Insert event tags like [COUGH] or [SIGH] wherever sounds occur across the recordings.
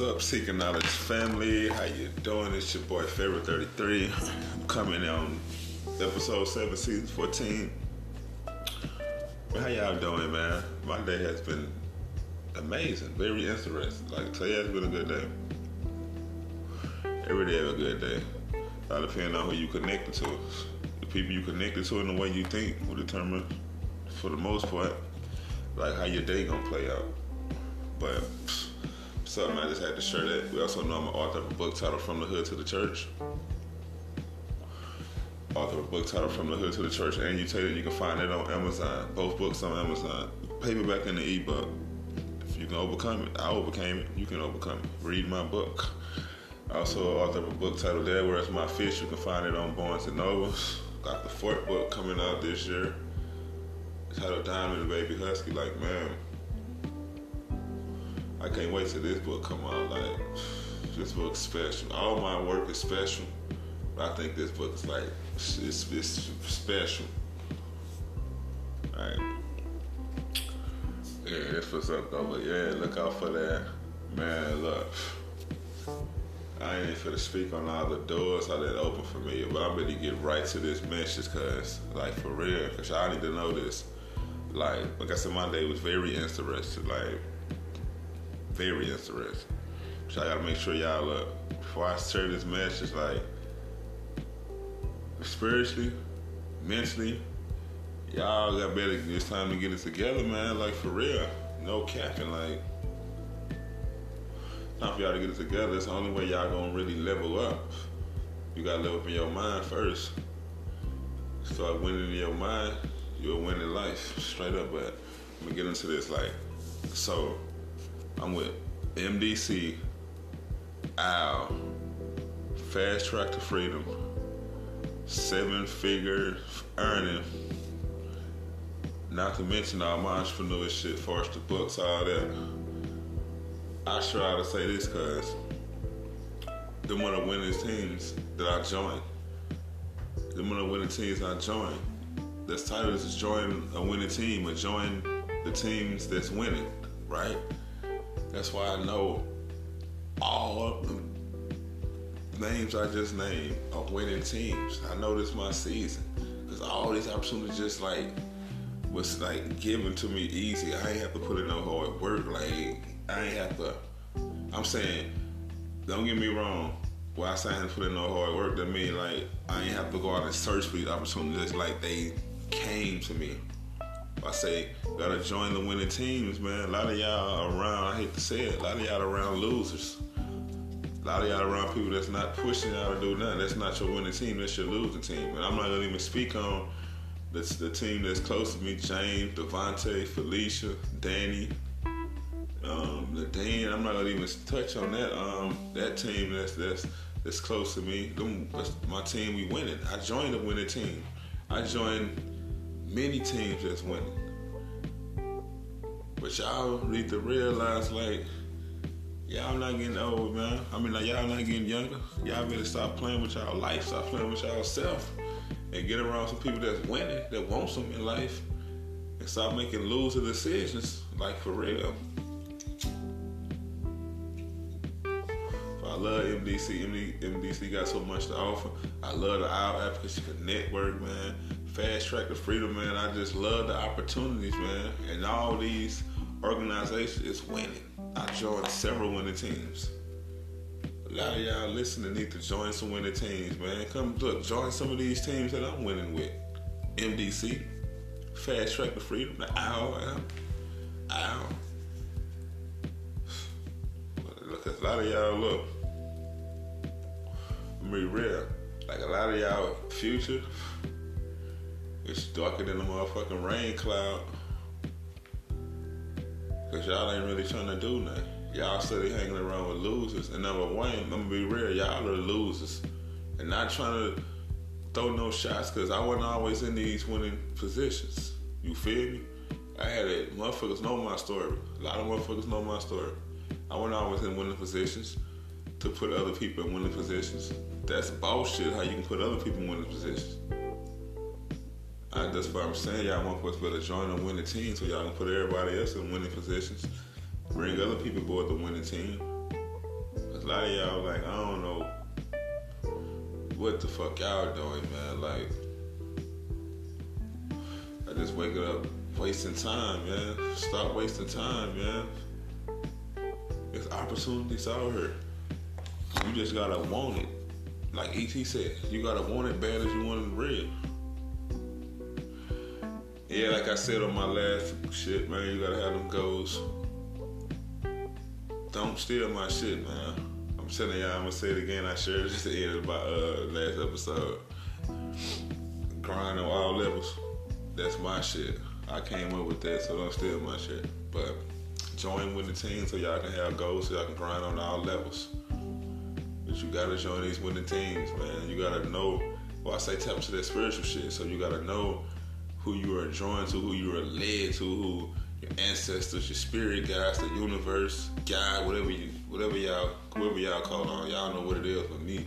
What's up, Seeking Knowledge family? How you doing? It's your boy Favorite 33. I'm coming on episode 7, season 14. How y'all doing, man? My day has been amazing, very interesting. Like today has been a good day. Every day have a good day. All depending on who you connected to. The people you connected to and the way you think will determine, for the most part, like how your day gonna play out. But something I just had to share that. We also know I'm an author of a book titled From the Hood to the Church. Author of a book titled From the Hood to the Church and You It. You can find it on Amazon. Both books on Amazon. Paperback and the ebook. If you can overcome it, I overcame it. You can overcome it. Read my book. Also, author of a book titled There Where's My Fish. You can find it on Barnes and Nobles. Got the fourth book coming out this year. Titled Diamond the Baby Husky. Like, man, I can't wait till this book come out. Like [SIGHS] this book's special. All my work is special, but I think this book is like it's, it's special. Right. Yeah, that's what's up though. But yeah, look out for that. Man, look. I ain't for to speak on all the doors how that open for me, but I'm ready to get right to this message, cause like for real, cause I need to know this. Like, like I said, my day was very interesting. Like, very interesting. So I gotta make sure y'all look before I share this message, like spiritually, mentally, y'all got better. It's time to get it together, man. Like for real, no capping. Like time for y'all to get it together. It's the only way y'all gonna really level up. You gotta level up in your mind first. Start winning in your mind, you'll win in life. Straight up, but I'm gonna get into this. Like, so I'm with MDC, Al, Fast Track to Freedom, seven figure earning. Not to mention all my entrepreneur shit, Forrester Books, all that. I try to say this because the one of the winning teams that I joined, the one of the winning teams I joined, this title is join a winning team or join the teams that's winning, right? That's why I know all of the names I just named are winning teams. I know this my season because all these opportunities just like was like given to me easy. I ain't have to put in no hard work. Like I ain't have to. I'm saying, don't get me wrong. When I say I to put in no hard work, that mean like I ain't have to go out and search for these opportunities. Like they came to me. I say gotta join the winning teams, man. A lot of y'all around, I hate to say it, a lot of y'all around losers. A lot of y'all around people that's not pushing y'all to do nothing. That's not your winning team, that's your losing team. And I'm not gonna even speak on the, the team that's close to me, James, Devontae, Felicia, Danny, um, I'm not gonna even touch on that. Um, that team that's that's that's close to me. Them, that's my team. We winning. I joined the winning team. I joined many teams that's winning. But y'all need to realize, like, y'all not getting old, man. I mean, like, y'all not getting younger. Y'all better stop playing with y'all life, stop playing with y'all self, and get around some people that's winning, that want something in life, and stop making loser decisions, like, for real. I love MDC. MDC got so much to offer. I love the Owl Advocacy Network, man. Fast Track to Freedom, man. I just love the opportunities, man. And all these organizations is winning. I joined several winning teams. A lot of y'all listening need to join some winning teams, man. Come look, join some of these teams that I'm winning with. MDC, Fast Track to Freedom, the Owl app, Look, a lot of y'all look. I'm be real. Like a lot of y'all future, it's darker than a motherfucking rain cloud. Cause y'all ain't really trying to do nothing. Y'all steady hanging around with losers. And number one, I'm gonna be real, y'all are losers. And not trying to throw no shots cause I wasn't always in these winning positions. You feel me? I had it. Motherfuckers know my story. A lot of motherfuckers know my story. I wasn't always in winning positions to put other people in winning positions. That's bullshit how you can put other people in winning positions. I, that's what I'm saying. Y'all want motherfuckers better join a winning team so y'all can put everybody else in winning positions. Bring other people aboard the winning team. A lot of y'all like, I don't know what the fuck y'all doing, man. Like, I just wake up wasting time, man. Stop wasting time, man. There's opportunities out here. You just gotta want it. Like ET said, you gotta want it bad as you want it real. Yeah, like I said on my last shit, man, you gotta have them goals. Don't steal my shit, man. I'm telling y'all, I'm gonna say it again. I shared it at the end of my uh, last episode. Grind on all levels. That's my shit. I came up with that, so don't steal my shit. But join with the team so y'all can have goals, so y'all can grind on all levels. But you gotta join these winning teams, man. You gotta know. Well, I say tap into that spiritual shit, so you gotta know who you are drawn to, who you are led to, who your ancestors, your spirit guides, the universe, God, whatever you, whatever y'all, whoever y'all call on, y'all know what it is for me.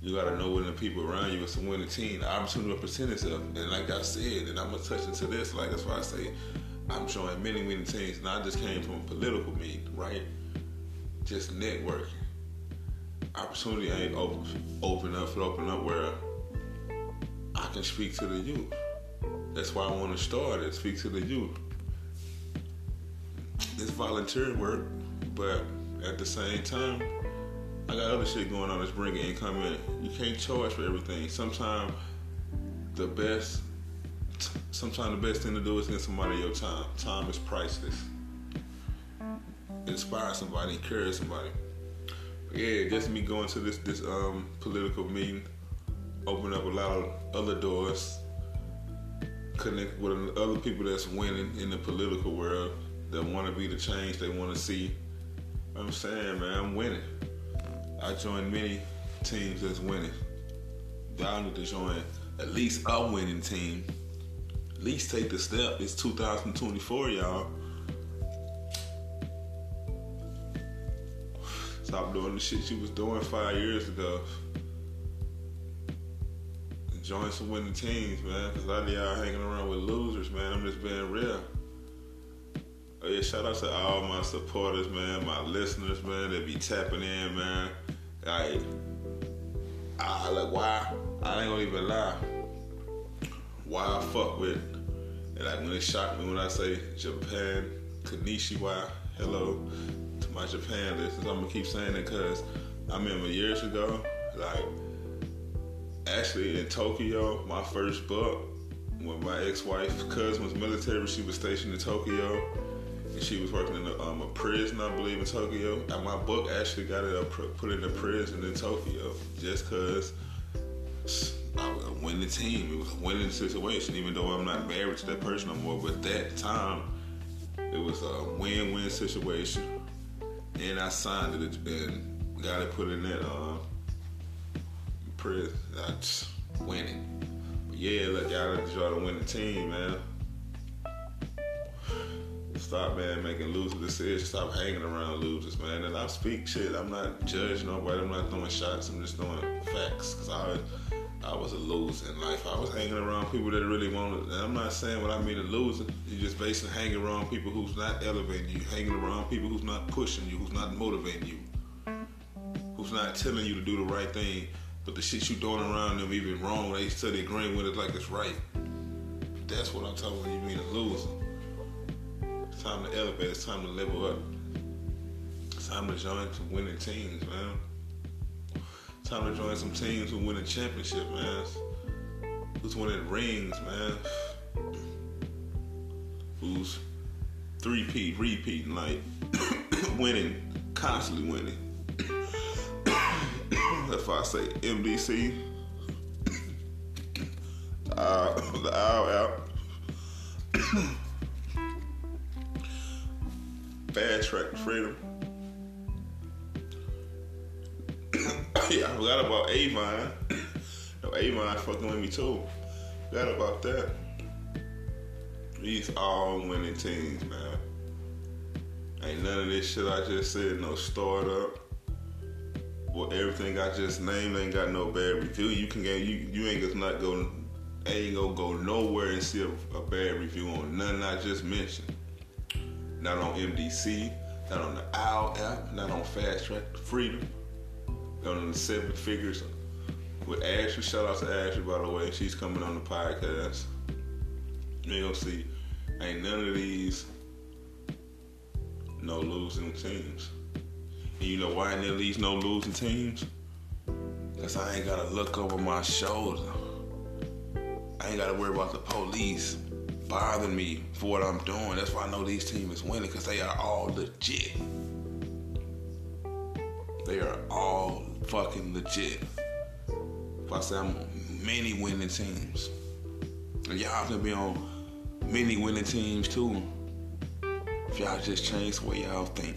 You gotta know when the people around you is to the team. The opportunity to present itself. And like I said, and I'm gonna touch into this, like that's why I say I'm joining many winning teams. And I just came from a political meeting, right? Just networking. Opportunity ain't open, open up, open up where I can speak to the youth. That's why I want to start it, speak to the youth. It's volunteer work, but at the same time, I got other shit going on that's bringing income in. You can't charge for everything. Sometimes the best, sometimes the best thing to do is give somebody your time. Time is priceless. Inspire somebody, encourage somebody. Yeah, just me going to this this um political meeting, open up a lot of other doors connect with other people that's winning in the political world that want to be the change they want to see. I'm saying, man, I'm winning. I joined many teams that's winning. Y'all need to join at least a winning team. At least take the step. It's 2024, y'all. Stop doing the shit you was doing five years ago join some winning teams, man. Cause a lot of y'all hanging around with losers, man. I'm just being real. Oh yeah, shout out to all my supporters, man, my listeners, man, that be tapping in, man. Like, I like why I ain't gonna even lie. Why I fuck with and like when it shocked me when I say Japan, Konnichiwa, hello to my Japan listeners. I'm gonna keep saying it because I remember years ago, like actually in Tokyo, my first book, when my ex-wife cousin was military, she was stationed in Tokyo, and she was working in a, um, a prison, I believe, in Tokyo. And my book actually got it up, put in the prison in Tokyo, just cause I was a winning team. It was a winning situation, even though I'm not married to that person no more. But that time, it was a win-win situation, and I signed it and got it put in that. Uh, prison. That's winning. But yeah, look, y'all try to win the team, man. Stop, man, making loser decisions. Stop hanging around losers, man. And I speak shit. I'm not judging nobody. I'm not throwing shots. I'm just throwing facts. Cause I, I was a loser in life. I was hanging around people that really wanted. I'm not saying what I mean a loser. You're just basically hanging around people who's not elevating you. Hanging around people who's not pushing you. Who's not motivating you. Who's not telling you to do the right thing but the shit you doing around them even wrong, they still agreeing with it like it's right. That's what I'm talking about. You mean a loser. It's time to elevate. It's time to level up. It's time to join some winning teams, man. It's time to join some teams who win a championship, man. Who's winning rings, man. Who's three-peat, repeating, like [COUGHS] winning, constantly winning if I say MDC, [COUGHS] uh, [COUGHS] the OWL app, Fast [COUGHS] Track Freedom. yeah, I forgot about Avon. No, Avon fucking with me too. Forgot about that. These all winning teams, man. Ain't none of this shit I just said, no startup well, everything I just named ain't got no bad review. You can get you you ain't just not go ain't gonna go nowhere and see a, a, bad review on none I just mentioned. Not on MDC, not on the OWL app, not on Fast Track Freedom, not on the Seven Figures with Ashley. Shout out to Ashley, by the way. She's coming on the podcast. You gonna see, ain't none of these no losing teams. And you know why ain't there these no losing teams? Cause I ain't gotta look over my shoulder. I ain't gotta worry about the police bothering me for what I'm doing. That's why I know these teams is winning, cause they are all legit. They are all fucking legit. If I say I'm on many winning teams. And y'all can be on many winning teams too. If y'all just change the way y'all think.